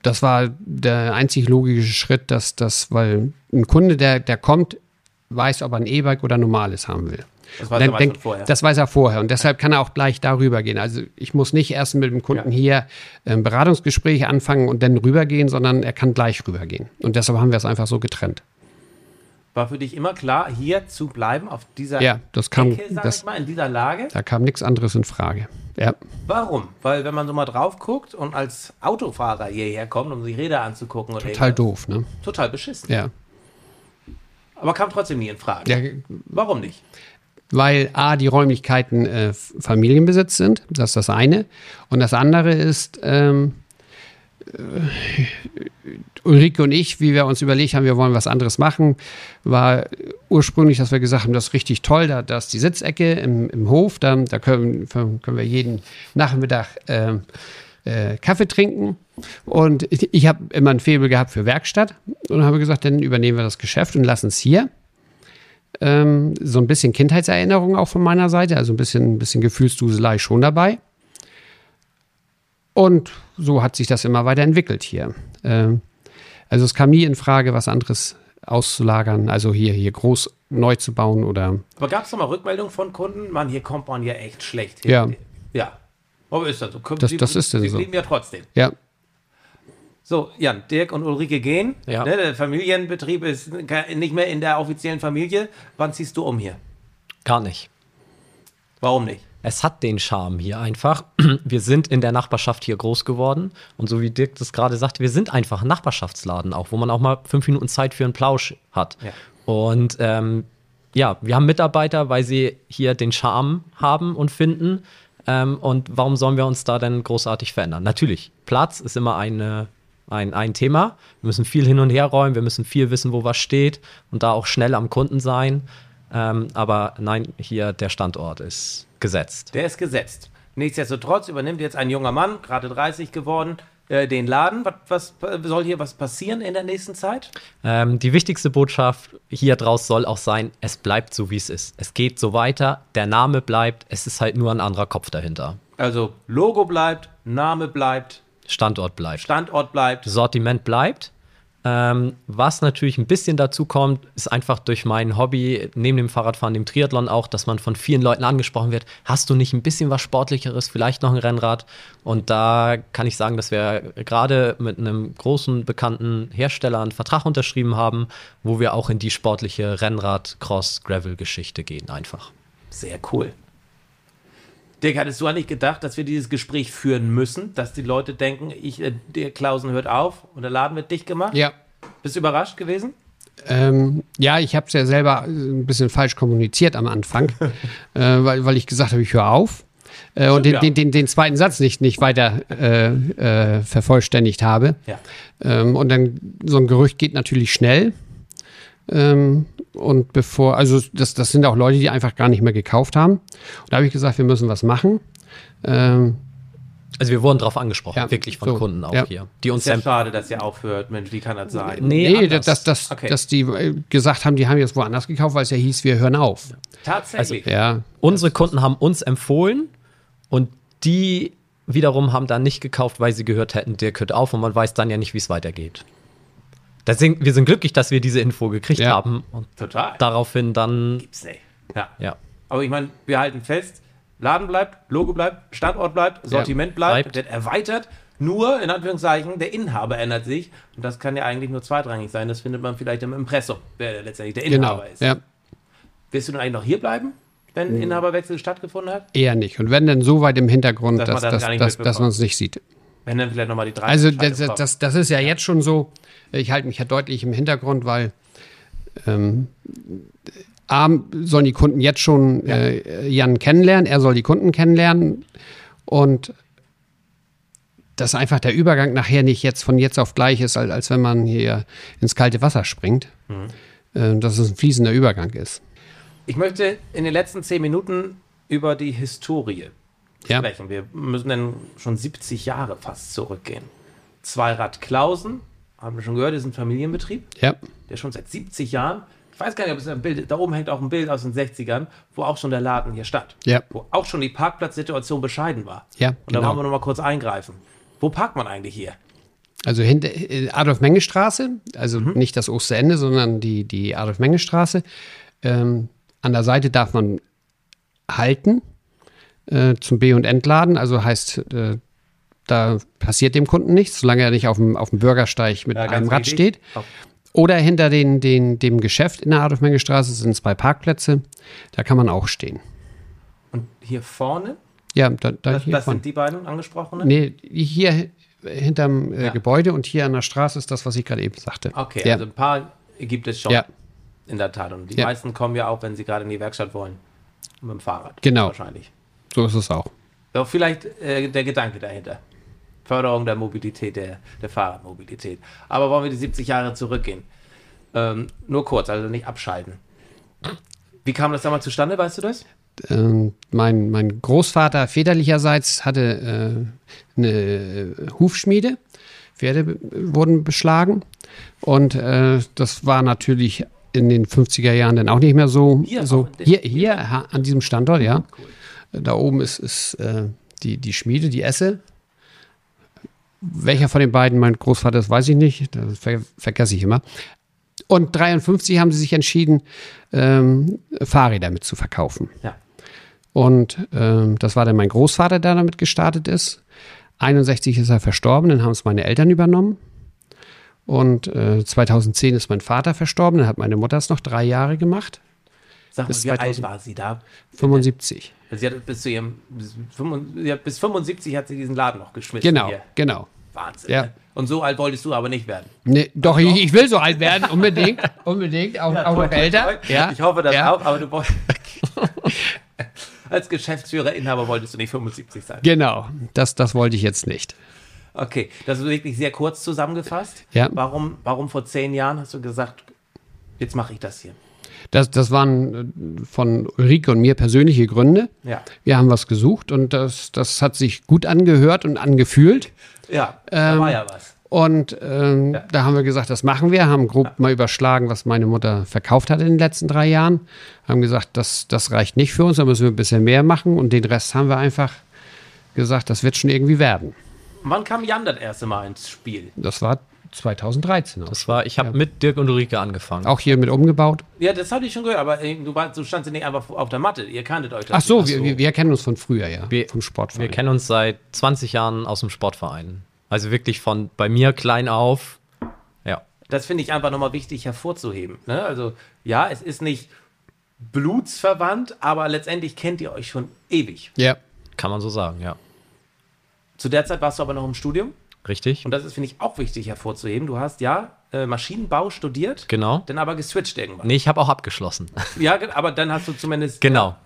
Speaker 4: das war der einzig logische Schritt, dass das, weil ein Kunde, der, der kommt, weiß, ob er ein E-Bike oder normales haben will.
Speaker 2: Das weiß
Speaker 4: Dann
Speaker 2: er schon vorher.
Speaker 4: Das weiß er vorher und deshalb kann er auch gleich darüber gehen. Also ich muss nicht erst mit dem Kunden hier ein Beratungsgespräch anfangen und dann rübergehen, sondern er kann gleich rübergehen. Und deshalb haben wir es einfach so getrennt.
Speaker 2: War für dich immer klar, hier zu bleiben, auf dieser
Speaker 4: Ja, das kam-
Speaker 2: Ecke, sag
Speaker 4: das-
Speaker 2: ich mal, in dieser Lage?
Speaker 4: Da kam nichts anderes in Frage. Ja,
Speaker 2: Warum? Weil wenn man so mal drauf guckt und als Autofahrer hierher kommt, um sich Räder anzugucken oder
Speaker 4: total doof, ne?
Speaker 2: total beschissen.
Speaker 4: Ja.
Speaker 2: Aber kam trotzdem nie in Frage.
Speaker 4: ja
Speaker 2: Warum nicht?
Speaker 4: Weil A, die Räumlichkeiten äh, Familienbesitz sind, das ist das eine. Und das andere ist, ähm, äh, Ulrike und ich, wie wir uns überlegt haben, wir wollen was anderes machen, war ursprünglich, dass wir gesagt haben, das ist richtig toll, da, da ist die Sitzecke im, im Hof, da, da können, können wir jeden Nachmittag ähm, äh, Kaffee trinken. Und ich, ich habe immer ein Faible gehabt für Werkstatt und habe gesagt, dann übernehmen wir das Geschäft und lassen es hier ähm, so ein bisschen Kindheitserinnerung auch von meiner Seite, also ein bisschen, ein bisschen Gefühlsduselei schon dabei. Und so hat sich das immer weiterentwickelt hier. Ähm, also es kam nie in Frage, was anderes auszulagern, also hier, hier groß neu zu bauen oder
Speaker 2: Aber gab es noch mal Rückmeldungen von Kunden? Mann, hier kommt man ja echt schlecht hin.
Speaker 4: Ja.
Speaker 2: Ja. Aber ist das so?
Speaker 4: Das- das ist denn so.
Speaker 2: leben ja trotzdem.
Speaker 4: ja,
Speaker 2: So, Jan, Dirk und Ulrike gehen.
Speaker 3: Ja.
Speaker 2: Ne, der Familienbetrieb ist nicht mehr in der offiziellen Familie. Wann ziehst du um hier?
Speaker 3: Gar nicht.
Speaker 2: Warum nicht?
Speaker 3: Es hat den Charme hier einfach. Wir sind in der Nachbarschaft hier groß geworden. Und so wie Dirk das gerade sagte, wir sind einfach ein Nachbarschaftsladen auch, wo man auch mal fünf Minuten Zeit für einen Plausch hat.
Speaker 2: Ja.
Speaker 3: Und ähm, ja, wir haben Mitarbeiter, weil sie hier den Charme haben und finden. Ähm, und warum sollen wir uns da denn großartig verändern? Natürlich, Platz ist immer eine, ein, ein Thema. Wir müssen viel hin und her räumen, wir müssen viel wissen, wo was steht und da auch schnell am Kunden sein. Ähm, aber nein, hier der Standort ist gesetzt.
Speaker 2: Der ist gesetzt. Nichtsdestotrotz übernimmt jetzt ein junger Mann, gerade 30 geworden, äh, den Laden. Was, was soll hier was passieren in der nächsten Zeit?
Speaker 3: Ähm, die wichtigste Botschaft hier draus soll auch sein, es bleibt so, wie es ist. Es geht so weiter, der Name bleibt, es ist halt nur ein anderer Kopf dahinter.
Speaker 2: Also Logo bleibt, Name bleibt,
Speaker 3: Standort bleibt.
Speaker 2: Standort bleibt.
Speaker 3: Sortiment bleibt. Ähm, was natürlich ein bisschen dazu kommt, ist einfach durch mein Hobby, neben dem Fahrradfahren, dem Triathlon auch, dass man von vielen Leuten angesprochen wird, hast du nicht ein bisschen was Sportlicheres, vielleicht noch ein Rennrad? Und da kann ich sagen, dass wir gerade mit einem großen bekannten Hersteller einen Vertrag unterschrieben haben, wo wir auch in die sportliche Rennrad-Cross-Gravel-Geschichte gehen einfach.
Speaker 2: Sehr cool. Dirk, hattest du eigentlich gedacht, dass wir dieses Gespräch führen müssen, dass die Leute denken, ich, äh, der Klausen hört auf und der Laden wird dicht gemacht?
Speaker 4: Ja.
Speaker 2: Bist du überrascht gewesen?
Speaker 4: Ähm, ja, ich habe es ja selber äh, ein bisschen falsch kommuniziert am Anfang, äh, weil, weil ich gesagt habe, ich höre auf. Äh, und den,
Speaker 2: ja.
Speaker 4: den, den, den zweiten Satz nicht, nicht weiter äh, äh, vervollständigt habe.
Speaker 2: Ja.
Speaker 4: Ähm, und dann so ein Gerücht geht natürlich schnell. Ähm, und bevor, also das, das sind auch Leute, die einfach gar nicht mehr gekauft haben. Und da habe ich gesagt, wir müssen was machen. Ähm,
Speaker 3: Also wir wurden darauf angesprochen,
Speaker 4: Ja,
Speaker 3: wirklich von
Speaker 4: so,
Speaker 3: Kunden auch
Speaker 4: ja.
Speaker 3: hier, die uns
Speaker 2: Ist ja schade, dass ihr aufhört. Mensch, wie kann das sein?
Speaker 3: Nee,
Speaker 4: nee,
Speaker 3: anders.
Speaker 4: dass, dass,
Speaker 2: Okay.
Speaker 4: dass die äh, gesagt haben, die haben jetzt woanders gekauft, weil es ja hieß, wir hören auf.
Speaker 2: Tatsächlich.
Speaker 4: Ja,
Speaker 3: Unsere Kunden haben uns empfohlen und die wiederum haben dann nicht gekauft, weil sie gehört hätten, Dirk hört auf und man weiß dann ja nicht, wie es weitergeht. Deswegen, wir sind glücklich, dass wir diese Info gekriegt
Speaker 4: Ja.
Speaker 3: haben und
Speaker 2: Total.
Speaker 3: daraufhin dann,
Speaker 2: Gibt's nicht. Ja.
Speaker 3: ja,
Speaker 2: Aber ich meine, wir halten fest, Laden bleibt, Logo bleibt, Standort bleibt, Sortiment bleibt,
Speaker 3: Bleibt.
Speaker 2: wird erweitert. Nur, in Anführungszeichen, der Inhaber ändert sich. Und das kann ja eigentlich nur zweitrangig sein. Das findet man vielleicht im Impressum, wer letztendlich der Inhaber
Speaker 4: genau.
Speaker 2: ist.
Speaker 4: Ja.
Speaker 2: Wirst du dann eigentlich noch hier bleiben, wenn ein Inhaberwechsel stattgefunden hat?
Speaker 4: Eher nicht. Und wenn dann so weit im Hintergrund,
Speaker 2: Dass man
Speaker 4: dass,
Speaker 2: das nicht
Speaker 4: man es nicht sieht.
Speaker 2: Wenn dann vielleicht nochmal die drei
Speaker 4: Also das, das, das ist ja jetzt schon so. Ich halte mich ja deutlich im Hintergrund, weil ähm, A, sollen die Kunden jetzt schon äh, Jan kennenlernen, er soll die Kunden kennenlernen und dass einfach der Übergang nachher nicht jetzt von jetzt auf gleich ist, als, als wenn man hier ins kalte Wasser springt. Äh, dass es ein fließender Übergang ist.
Speaker 2: Ich möchte in den letzten zehn Minuten über die Historie
Speaker 4: Ja.
Speaker 2: sprechen. Wir müssen dann schon 70 Jahre fast zurückgehen. Zweirad Klausen, haben wir schon gehört, ist ein Familienbetrieb,
Speaker 4: Ja.
Speaker 2: der schon seit 70 Jahren, ich weiß gar nicht, ob es ein Bild, da oben hängt auch ein Bild aus den 60ern, wo auch schon der Laden hier stand.
Speaker 4: Ja.
Speaker 2: Wo auch schon die Parkplatzsituation bescheiden war.
Speaker 4: Ja,
Speaker 2: Und da
Speaker 4: genau.
Speaker 2: wollen wir noch mal kurz eingreifen. Wo parkt man eigentlich hier?
Speaker 4: Also hinter äh, Adolf-Menge-Straße, also nicht das Osterende, sondern die, die Adolf-Menge-Straße. Ähm, an der Seite darf man halten äh, zum B- und Entladen. Also heißt, äh, da passiert dem Kunden nichts, solange er nicht auf dem, auf dem Bürgersteig mit
Speaker 2: Ja,
Speaker 4: einem Rad
Speaker 2: wichtig.
Speaker 4: steht. Oder hinter den, den, dem Geschäft in der Adolf-Menge-Straße sind zwei Parkplätze. Da kann man auch stehen.
Speaker 2: Und hier vorne,
Speaker 4: Ja, da, da
Speaker 2: das, das sind die beiden angesprochenen?
Speaker 4: Nee, hier hinterm äh,
Speaker 2: Ja.
Speaker 4: Gebäude und hier an der Straße ist das, was ich gerade eben sagte.
Speaker 2: Okay,
Speaker 4: ja.
Speaker 2: also ein paar gibt es schon.
Speaker 4: Ja.
Speaker 2: In der Tat. Und die meisten kommen ja auch, wenn sie gerade in die Werkstatt wollen. Mit dem Fahrrad.
Speaker 4: Genau.
Speaker 2: Wahrscheinlich.
Speaker 4: so ist es auch.
Speaker 2: So, vielleicht äh, der Gedanke dahinter. Förderung der Mobilität, der, der Fahrradmobilität. Aber wollen wir die 70 Jahre zurückgehen? Ähm, nur kurz, also nicht abschalten. Wie kam das damals zustande, weißt du das?
Speaker 4: Ähm, mein, mein Großvater väterlicherseits hatte äh, eine Hufschmiede. Pferde wurden beschlagen. Und äh, das war natürlich in den 50er Jahren dann auch nicht mehr so.
Speaker 2: Hier,
Speaker 4: so hier, hier an diesem Standort, ja. Da oben ist, ist äh, die, die Schmiede, die Esse. Welcher von den beiden mein Großvater ist, weiß ich nicht. Das ver vergesse ich immer. Und 53 haben sie sich entschieden, ähm, Fahrräder mit zu verkaufen.
Speaker 2: Ja.
Speaker 4: Und ähm, das war dann mein Großvater, der damit gestartet ist. 61 ist er verstorben, dann haben es meine Eltern übernommen. Und äh, 2010 ist mein Vater verstorben, dann hat meine Mutter es noch drei Jahre gemacht.
Speaker 2: Sag mal,
Speaker 4: Bis
Speaker 2: wie alt
Speaker 4: 2000.
Speaker 2: war sie da?
Speaker 4: 75.
Speaker 2: Sie hat bis zu ihrem bis, 75 sie hat- bis 75 hat sie diesen Laden noch geschmissen.
Speaker 4: Genau,
Speaker 2: Hier.
Speaker 4: genau.
Speaker 2: Wahnsinn.
Speaker 4: Ja.
Speaker 2: Ne? Und so alt wolltest du aber nicht werden.
Speaker 4: Nee, doch, ich, ich will so alt werden, unbedingt. unbedingt, auch, auch noch älter. Ja,
Speaker 2: ich hoffe das
Speaker 4: ja.
Speaker 2: auch, aber du wolltest. Als Geschäftsführer, Inhaber wolltest du nicht 75 sein.
Speaker 4: Genau, das, das wollte ich jetzt nicht.
Speaker 2: Okay, das ist wirklich sehr kurz zusammengefasst.
Speaker 4: Ja.
Speaker 2: Warum, warum vor zehn Jahren hast du gesagt, jetzt mache ich das hier?
Speaker 4: Das, das waren äh, von Ulrike und mir persönliche Gründe.
Speaker 2: Ja.
Speaker 4: Wir haben was gesucht und das, das hat sich gut angehört und angefühlt.
Speaker 2: Ja, da
Speaker 4: Ähm,
Speaker 2: war ja was.
Speaker 4: Und ähm,
Speaker 2: Ja.
Speaker 4: da haben wir gesagt, das machen wir, haben grob mal überschlagen, was meine Mutter verkauft hat in den letzten drei Jahren. Haben gesagt, das, das reicht nicht für uns, da müssen wir ein bisschen mehr machen. Und den Rest haben wir einfach gesagt, das wird schon irgendwie werden.
Speaker 2: Wann kam Jan das erste Mal ins Spiel?
Speaker 4: Das war 2013 aus.
Speaker 3: Das war, ich habe mit Dirk und Ulrike angefangen.
Speaker 4: Auch hier mit umgebaut.
Speaker 2: Ja, das hatte ich schon gehört, aber du, warst, du standst ja nicht einfach auf der Matte. Ihr kanntet euch.
Speaker 4: Ach so, wir, wir, wir kennen uns von früher, ja.
Speaker 3: Wir-
Speaker 4: vom Sportverein.
Speaker 3: Wir kennen uns seit 20 Jahren aus dem Sportverein. Also wirklich von bei mir klein auf. Ja.
Speaker 2: Das finde ich einfach nochmal wichtig hervorzuheben. Ne? Also, ja, es ist nicht blutsverwandt, aber letztendlich kennt ihr euch schon ewig.
Speaker 4: Ja.
Speaker 3: Kann man so sagen, ja.
Speaker 2: Zu der Zeit warst du aber noch im Studium.
Speaker 3: Richtig?
Speaker 2: Und das ist, finde ich, auch wichtig hervorzuheben. Du hast ja äh, Maschinenbau studiert,
Speaker 3: Genau.
Speaker 2: dann aber geswitcht irgendwann.
Speaker 3: Nee, ich habe auch abgeschlossen.
Speaker 2: Ja, aber dann hast du zumindest.
Speaker 3: Genau.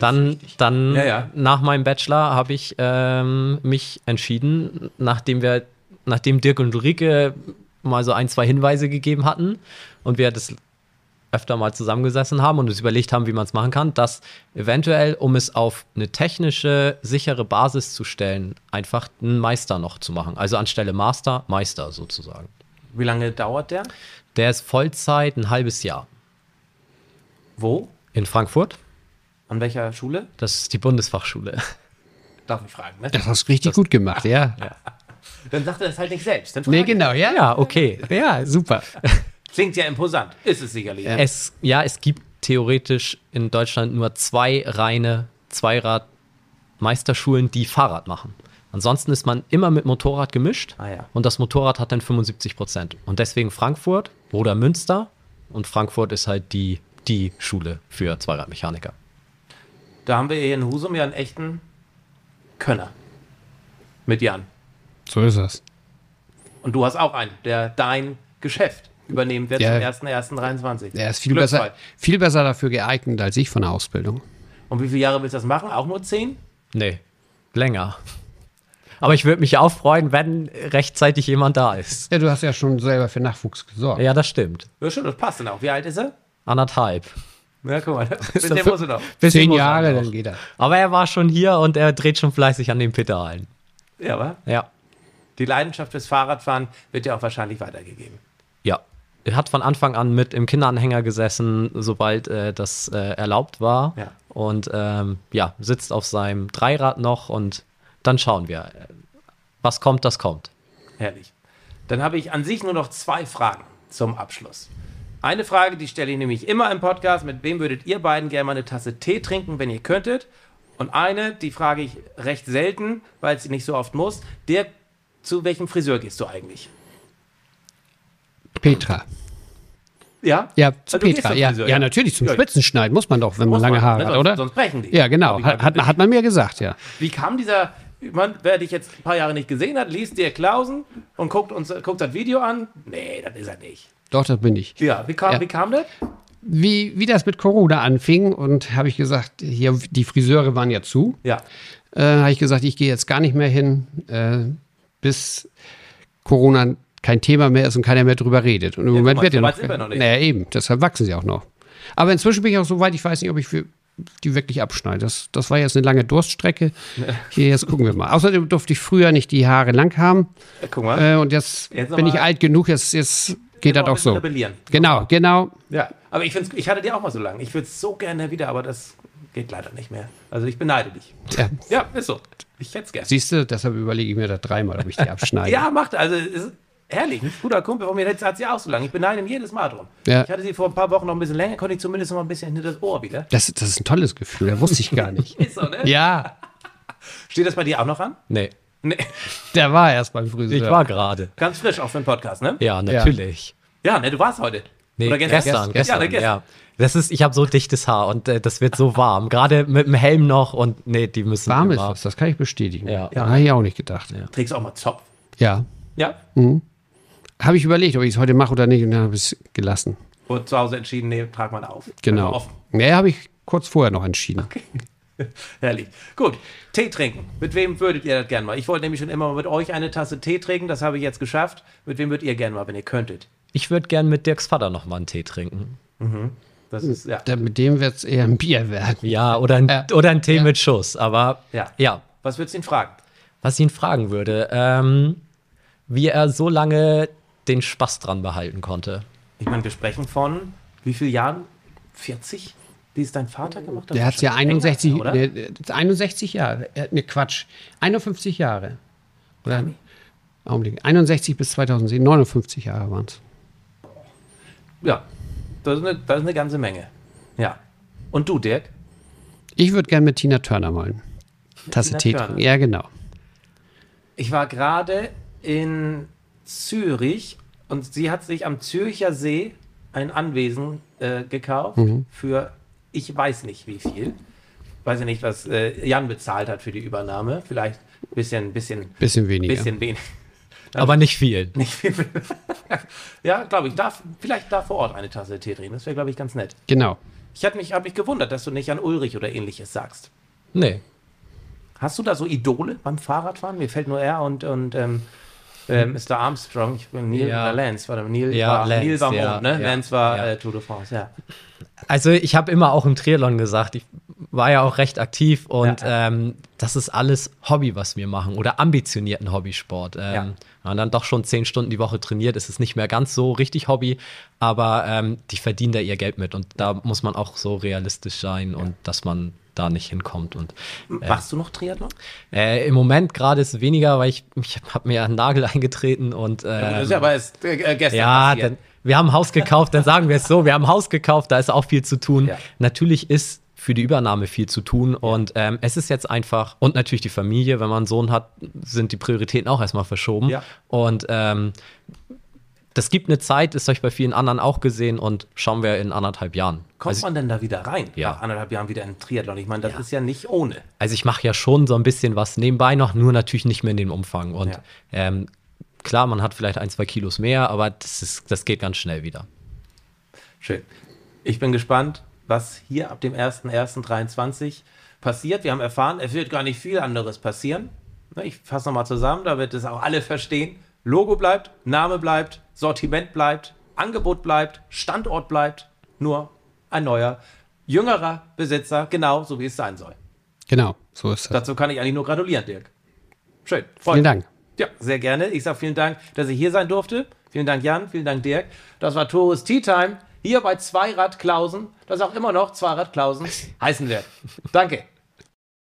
Speaker 3: Dann, dann
Speaker 2: Ja, ja.
Speaker 3: nach meinem Bachelor habe ich ähm, mich entschieden, nachdem wir, nachdem Dirk und Ulrike mal so ein, zwei Hinweise gegeben hatten und wir das öfter mal zusammengesessen haben und uns überlegt haben, wie man es machen kann, dass eventuell, um es auf eine technische, sichere Basis zu stellen, einfach einen Meister noch zu machen. Also anstelle Master, Meister sozusagen.
Speaker 2: Wie lange dauert der?
Speaker 3: Der ist Vollzeit ein halbes Jahr.
Speaker 2: Wo?
Speaker 3: In Frankfurt.
Speaker 2: An welcher Schule?
Speaker 3: Das ist die Bundesfachschule.
Speaker 2: Darf ich fragen, ne?
Speaker 4: Das hast du richtig gut gemacht, ja.
Speaker 2: Dann sagt er das halt nicht selbst. Dann
Speaker 4: Nee, genau, ja.
Speaker 3: Ja, okay.
Speaker 4: Ja, super.
Speaker 2: Klingt ja imposant. Ist es sicherlich.
Speaker 3: Es, ja, es gibt theoretisch in Deutschland nur zwei reine Zweirad-Meisterschulen, die Fahrrad machen. Ansonsten ist man immer mit Motorrad gemischt
Speaker 2: Ah ja.
Speaker 3: und das Motorrad hat dann 75 Prozent. Und deswegen Frankfurt oder Münster und Frankfurt ist halt die, die Schule für Zweiradmechaniker.
Speaker 2: Da haben wir hier in Husum ja einen echten Könner. Mit Jan.
Speaker 4: So ist es.
Speaker 2: Und du hast auch einen, der dein Geschäft übernehmen wird
Speaker 4: Ja.
Speaker 2: zum 1.1.23.
Speaker 4: Er ist viel
Speaker 2: Glücksfall.
Speaker 4: besser, viel besser dafür geeignet als ich von der Ausbildung.
Speaker 2: Und wie viele Jahre willst du das machen? Auch nur zehn?
Speaker 3: Nee, länger. Aber ich würde mich auch freuen, wenn rechtzeitig jemand da ist.
Speaker 4: Ja, du hast ja schon selber für Nachwuchs gesorgt.
Speaker 3: Ja, das stimmt.
Speaker 2: Ja, schon, das passt dann auch. Wie alt ist er?
Speaker 3: Anderthalb.
Speaker 2: Ja, guck mal, bis der muss er noch.
Speaker 3: Bisschen
Speaker 4: Zehn
Speaker 3: muss
Speaker 4: Jahre, dann geht er.
Speaker 3: Aber er war schon hier und er dreht schon fleißig an den Pedalen.
Speaker 2: Ja, aber
Speaker 3: Ja.
Speaker 2: die Leidenschaft fürs Fahrradfahren wird ja auch wahrscheinlich weitergegeben.
Speaker 3: Er hat von Anfang an mit im Kinderanhänger gesessen, sobald äh, das äh, erlaubt war.
Speaker 2: Ja.
Speaker 3: Und ähm, ja, sitzt auf seinem Dreirad noch und dann schauen wir. Was kommt, das kommt.
Speaker 2: Herrlich. Dann habe ich an sich nur noch zwei Fragen zum Abschluss. Eine Frage, die stelle ich nämlich immer im Podcast. Mit wem würdet ihr beiden gerne mal eine Tasse Tee trinken, wenn ihr könntet? Und eine, die frage ich recht selten, weil sie nicht so oft muss. Der, zu welchem Friseur gehst du eigentlich?
Speaker 4: Petra.
Speaker 2: Ja?
Speaker 4: Ja, zu
Speaker 2: Also du gehst
Speaker 4: Petra. Ja,
Speaker 2: Friseur,
Speaker 4: ja,
Speaker 2: ja?
Speaker 4: natürlich, zum
Speaker 2: Ja.
Speaker 4: Spitzenschneiden muss man doch, wenn man
Speaker 2: Muss
Speaker 4: lange
Speaker 2: man,
Speaker 4: Haare
Speaker 2: ne?
Speaker 4: hat, oder?
Speaker 2: sonst brechen die.
Speaker 4: Ja, genau. Hat, hat, hat man mir gesagt, ja.
Speaker 2: Wie kam dieser, man, wer dich jetzt ein paar Jahre nicht gesehen hat, liest dir Klausen und guckt, uns, guckt das Video an? Nee, das ist er nicht.
Speaker 4: Doch, das bin ich.
Speaker 2: Ja, wie kam,
Speaker 4: Ja.
Speaker 2: Wie kam das?
Speaker 4: Wie, wie das mit Corona anfing und habe ich gesagt, hier, die Friseure waren ja zu.
Speaker 2: Ja.
Speaker 4: äh, habe ich gesagt, ich gehe jetzt gar nicht mehr hin, äh, bis Corona kein Thema mehr ist und keiner mehr drüber redet. Und im Moment
Speaker 2: guck mal,
Speaker 4: wird ja noch.
Speaker 2: weit sind wir noch nicht.
Speaker 4: Naja, eben, deshalb wachsen sie auch noch. Aber inzwischen bin ich auch so weit, ich weiß nicht, ob ich für die wirklich abschneide. Das, das war jetzt eine lange Durststrecke. Hier, jetzt gucken wir mal. Außerdem durfte ich früher nicht die Haare lang haben.
Speaker 2: Ja, Guck mal.
Speaker 4: Äh, und jetzt,
Speaker 2: Jetzt
Speaker 4: bin ich alt genug, jetzt, jetzt geht das auch so.
Speaker 2: rebellieren.
Speaker 4: Genau, genau.
Speaker 2: Ja, aber ich, find's, ich hatte die auch mal so lange. Ich würde es so gerne wieder, aber das geht leider nicht mehr. Also ich beneide dich.
Speaker 4: Ja.
Speaker 2: Ja, ist so. Ich hätte es gerne.
Speaker 4: Siehst du, deshalb überlege ich mir das dreimal, ob ich die abschneide.
Speaker 2: Ja, macht. Also ist herrlich. Ein guter Kumpel von mir hat sie auch so lange. Ich beneide ihn jedes Mal drum.
Speaker 4: Ja.
Speaker 2: Ich hatte sie vor ein paar Wochen noch ein bisschen länger, konnte ich zumindest noch mal ein bisschen hinter das Ohr wieder.
Speaker 4: Das, das ist ein tolles Gefühl, das wusste ich gar nicht.
Speaker 2: Ist so, ne?
Speaker 4: ja,
Speaker 2: Steht das bei dir auch noch an?
Speaker 3: Nee,
Speaker 2: Nee.
Speaker 4: der war erst beim Friseur.
Speaker 3: ich war gerade.
Speaker 2: Ganz frisch auch für den Podcast, ne?
Speaker 3: Ja, natürlich.
Speaker 2: Ja, ne, du warst heute.
Speaker 3: Nee,
Speaker 2: Oder
Speaker 3: gestern,
Speaker 2: gestern.
Speaker 3: gestern,
Speaker 2: Ja, gestern.
Speaker 3: ja. Das ist, ich habe so dichtes Haar und äh, das wird so warm. Gerade mit dem Helm noch und nee, die müssen
Speaker 4: Warm ist
Speaker 3: immer-
Speaker 4: das, das kann ich bestätigen.
Speaker 3: Ja.
Speaker 4: ja. Habe ich auch nicht gedacht. Ja.
Speaker 2: Trägst du auch mal Zopf?
Speaker 4: ja.
Speaker 2: Ja.
Speaker 4: Habe ich überlegt, ob ich es heute mache oder nicht und dann habe ich es gelassen.
Speaker 2: Und zu Hause entschieden, nee, trag mal auf.
Speaker 4: Genau.
Speaker 2: Also offen.
Speaker 4: Nee, habe ich kurz vorher noch entschieden.
Speaker 2: Herrlich. Gut, Tee trinken. Mit wem würdet ihr das gerne mal? Ich wollte nämlich schon immer mal mit euch eine Tasse Tee trinken. Das habe ich jetzt geschafft. Mit wem würdet ihr gerne mal, wenn ihr könntet?
Speaker 3: Ich würde gern mit Dirks Vater noch mal einen Tee trinken.
Speaker 2: Das ist, ja.
Speaker 4: Da, mit dem wird es eher ein Bier werden.
Speaker 3: Ja, oder ein,
Speaker 4: Ja.
Speaker 3: oder ein Tee mit Schuss. Aber
Speaker 2: Ja.
Speaker 3: ja,
Speaker 2: Was würdest du ihn fragen?
Speaker 3: was ich ihn fragen würde, ähm, wie er so lange den Spaß dran behalten konnte.
Speaker 2: Ich meine, wir sprechen von wie vielen Jahren? 40? Die es dein Vater gemacht hat?
Speaker 4: Der hat ja
Speaker 2: Wahrscheinlich
Speaker 4: 61,
Speaker 2: länger, oder?
Speaker 4: ne, 61 Jahre. Ne, Quatsch. 51 Jahre. Oder? Augenblick. 61 bis 2010, 59 Jahre waren es.
Speaker 2: Ja, das ist, eine, das ist eine ganze Menge. Ja. Und du, Dirk?
Speaker 4: Ich würde gerne mit Tina Turner malen. Tasse
Speaker 2: Tina
Speaker 4: Tee trinken. Ja, genau.
Speaker 2: Ich war gerade in Zürich und sie hat sich am Zürcher See ein Anwesen äh, gekauft für ich weiß nicht wie viel. Weiß ich nicht, was äh, Jan bezahlt hat für die Übernahme. Vielleicht ein bisschen, bisschen,
Speaker 4: Bisschen weniger.
Speaker 2: bisschen wenig.
Speaker 3: Aber nicht viel.
Speaker 2: Nicht viel. ja, glaube ich. Darf, vielleicht da vor Ort eine Tasse Tee trinken. Das wäre, glaube ich, ganz nett.
Speaker 4: Genau.
Speaker 2: Ich habe mich, hab mich gewundert, dass du nicht an Ulrich oder ähnliches sagst.
Speaker 3: Nee.
Speaker 2: Hast du da so Idole beim Fahrradfahren? Mir fällt nur er und, und ähm, ähm, Mr. Armstrong. Ich bin Neil
Speaker 3: Ja.
Speaker 2: oder Lance. Warte, Neil
Speaker 3: Ja,
Speaker 2: war,
Speaker 3: Lance,
Speaker 2: Neil war
Speaker 3: ja,
Speaker 2: Mond, ne?
Speaker 3: ja,
Speaker 2: Lance war
Speaker 3: ja.
Speaker 2: äh, Tour de France, ja.
Speaker 3: Also ich habe immer auch im Triathlon gesagt, ich war ja auch recht aktiv und
Speaker 2: Ja.
Speaker 3: Ähm, das ist alles Hobby, was wir machen oder ambitionierten Hobbysport. Ähm,
Speaker 2: Ja.
Speaker 3: Wenn man dann doch schon zehn Stunden die Woche trainiert, ist es nicht mehr ganz so richtig Hobby, aber ähm, die verdienen da ihr Geld mit und da muss man auch so realistisch sein und dass man da nicht hinkommt und
Speaker 2: Machst du noch Triathlon?
Speaker 3: äh, im Moment gerade ist es weniger, weil ich, ich habe mir einen Nagel eingetreten und
Speaker 2: das
Speaker 3: ähm,
Speaker 2: ist ja aber erst äh, äh, gestern
Speaker 3: ja, dann, wir haben ein Haus gekauft, dann sagen wir es so, wir haben ein Haus gekauft, da ist auch viel zu tun.
Speaker 2: Ja.
Speaker 3: Natürlich ist für die Übernahme viel zu tun und ähm, es ist jetzt einfach, und natürlich die Familie, wenn man einen Sohn hat, sind die Prioritäten auch erstmal verschoben.
Speaker 2: Ja.
Speaker 3: Und ähm, das gibt eine Zeit, ist euch bei vielen anderen auch gesehen und schauen wir in anderthalb Jahren.
Speaker 2: Kommt
Speaker 3: Also,
Speaker 2: man denn da wieder rein?
Speaker 3: Ja.
Speaker 2: Nach anderthalb Jahren wieder in Triathlon. Ich meine, das ist ja nicht ohne.
Speaker 3: also ich mache ja schon so ein bisschen was nebenbei noch, nur natürlich nicht mehr in dem Umfang. Und
Speaker 2: Ja.
Speaker 3: ähm, klar, man hat vielleicht ein, zwei Kilos mehr, aber das, ist, das geht ganz schnell wieder.
Speaker 2: Schön. Ich bin gespannt, was hier ab dem 01.01.23 passiert. Wir haben erfahren, es wird gar nicht viel anderes passieren. Ich fasse nochmal zusammen, damit es auch alle verstehen. Logo bleibt, Name bleibt, Sortiment bleibt, Angebot bleibt, Standort bleibt, nur ein neuer, jüngerer Besitzer, genau so wie es sein soll.
Speaker 4: Genau, so ist das.
Speaker 2: Dazu kann ich eigentlich nur gratulieren, Dirk. Schön. freut
Speaker 4: Vielen. Dank.
Speaker 2: Ja, sehr gerne. Ich sage vielen Dank, dass ich hier sein durfte. Vielen Dank, Jan. Vielen Dank, Dirk. Das war Torus Tea Time hier bei Zweirad Klausen, das auch immer noch Zweirad Klausen heißen wird. Danke.